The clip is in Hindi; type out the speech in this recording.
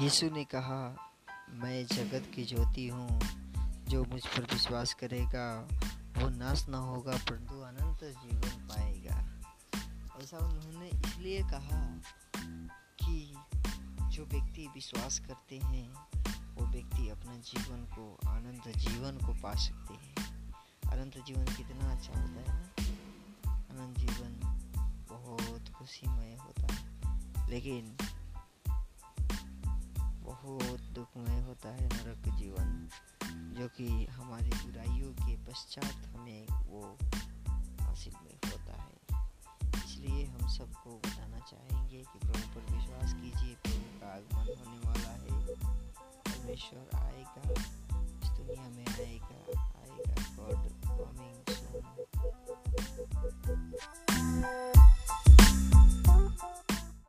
यीशु ने कहा, मैं जगत की ज्योति हूँ, जो मुझ पर विश्वास करेगा, वो नाश न होगा, परंतु अनंत जीवन पाएगा। ऐसा उन्होंने इसलिए कहा कि जो व्यक्ति विश्वास करते हैं, वो व्यक्ति अपने जीवन को, अनंत जीवन को पा सकते हैं। अनंत जीवन कितना अच्छा होता है अनंत जीवन बहुत खुशीमय होता है। लेकिन जो कि हमारी बुराइयों के पश्चात हमें वो हासिल में होता है। इसलिए हम सबको बताना चाहेंगे कि प्रभु पर विश्वास कीजिए प्रभु का आगमन होने वाला है। परमेश्वर आएगा।